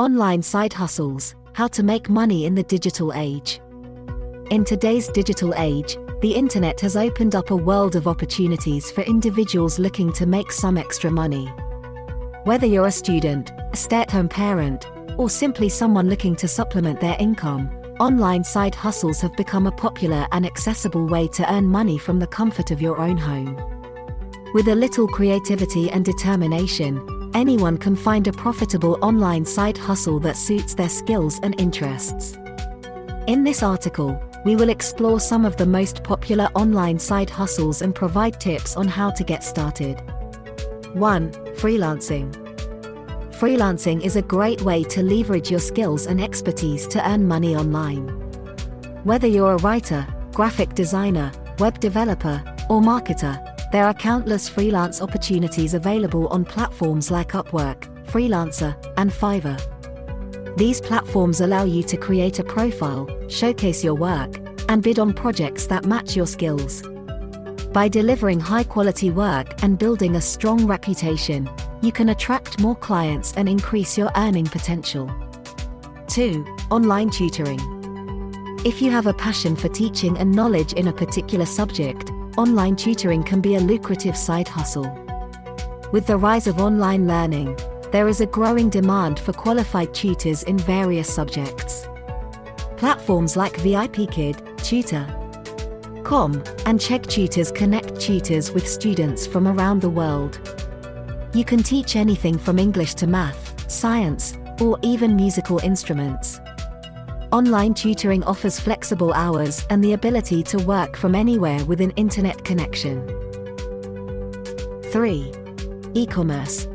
Online Side Hustles How to Make Money in the Digital Age. In today's digital age, the internet has opened up a world of opportunities for individuals looking to make some extra money. Whether you're a student, a stay at home parent, or simply someone looking to supplement their income, online side hustles have become a popular and accessible way to earn money from the comfort of your own home. With a little creativity and determination, anyone can find a profitable online side hustle that suits their skills and interests. In this article, we will explore some of the most popular online side hustles and provide tips on how to get started. 1. Freelancing. Freelancing is a great way to leverage your skills and expertise to earn money online. Whether you're a writer, graphic designer, web developer, or marketer, there are countless freelance opportunities available on platforms like Upwork, Freelancer, and Fiverr. These platforms allow you to create a profile, showcase your work, and bid on projects that match your skills. By delivering high quality work and building a strong reputation, you can attract more clients and increase your earning potential. 2. Online tutoring. If you have a passion for teaching and knowledge in a particular subject, online tutoring can be a lucrative side hustle. With the rise of online learning, there is a growing demand for qualified tutors in various subjects. Platforms like VIPKid, Tutor.com, and Chegg Tutors connect tutors with students from around the world. You can teach anything from English to math, science, or even musical instruments. Online tutoring offers flexible hours and the ability to work from anywhere with an internet connection. 3. E commerce.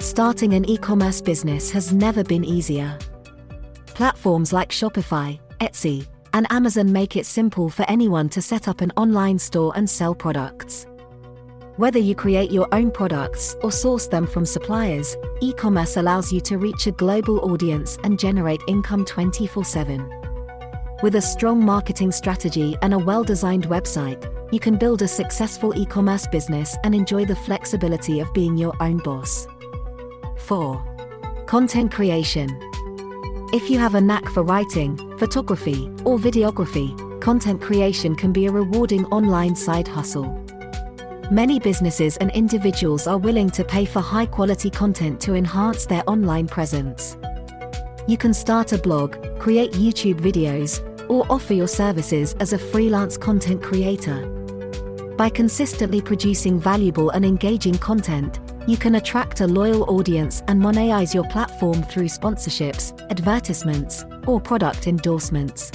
Starting an e commerce business has never been easier. Platforms like Shopify, Etsy, and Amazon make it simple for anyone to set up an online store and sell products. Whether you create your own products or source them from suppliers, e commerce allows you to reach a global audience and generate income 24 7. With a strong marketing strategy and a well designed website, you can build a successful e commerce business and enjoy the flexibility of being your own boss. 4. Content creation. If you have a knack for writing, photography, or videography, content creation can be a rewarding online side hustle. Many businesses and individuals are willing to pay for high quality content to enhance their online presence. You can start a blog, create YouTube videos, or offer your services as a freelance content creator. By consistently producing valuable and engaging content, you can attract a loyal audience and monetize your platform through sponsorships, advertisements, or product endorsements.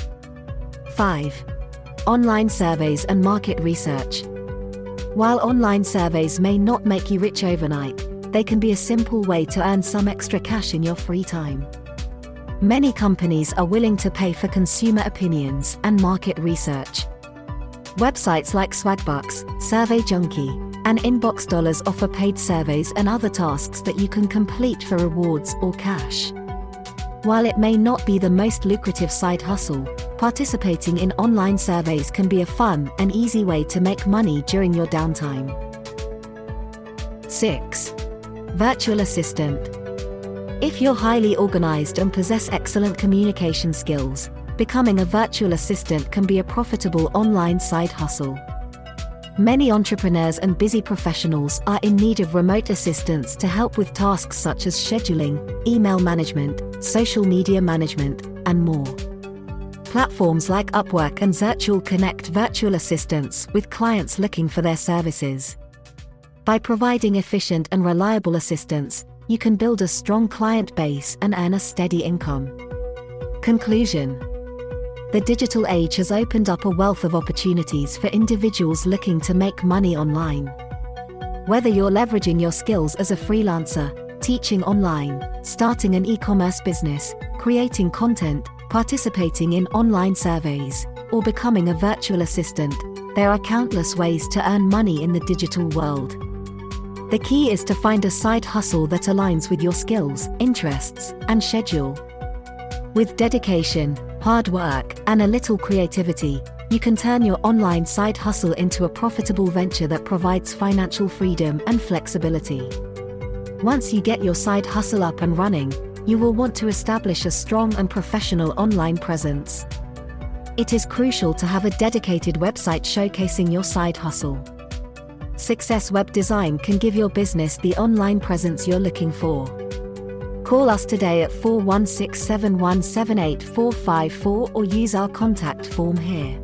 5. Online surveys and market research. While online surveys may not make you rich overnight, they can be a simple way to earn some extra cash in your free time. Many companies are willing to pay for consumer opinions and market research. Websites like Swagbucks, Survey Junkie, and Inbox Dollars offer paid surveys and other tasks that you can complete for rewards or cash. While it may not be the most lucrative side hustle, participating in online surveys can be a fun and easy way to make money during your downtime. 6. Virtual Assistant. If you're highly organized and possess excellent communication skills, becoming a virtual assistant can be a profitable online side hustle. Many entrepreneurs and busy professionals are in need of remote assistance to help with tasks such as scheduling, email management, social media management, and more. Platforms like Upwork and Zirtual connect virtual assistants with clients looking for their services. By providing efficient and reliable assistance, you can build a strong client base and earn a steady income. Conclusion the digital age has opened up a wealth of opportunities for individuals looking to make money online. Whether you're leveraging your skills as a freelancer, teaching online, starting an e commerce business, creating content, participating in online surveys, or becoming a virtual assistant, there are countless ways to earn money in the digital world. The key is to find a side hustle that aligns with your skills, interests, and schedule. With dedication, hard work, and a little creativity, you can turn your online side hustle into a profitable venture that provides financial freedom and flexibility. Once you get your side hustle up and running, you will want to establish a strong and professional online presence. It is crucial to have a dedicated website showcasing your side hustle. Success Web Design can give your business the online presence you're looking for. Call us today at 416 717 8454 or use our contact form here.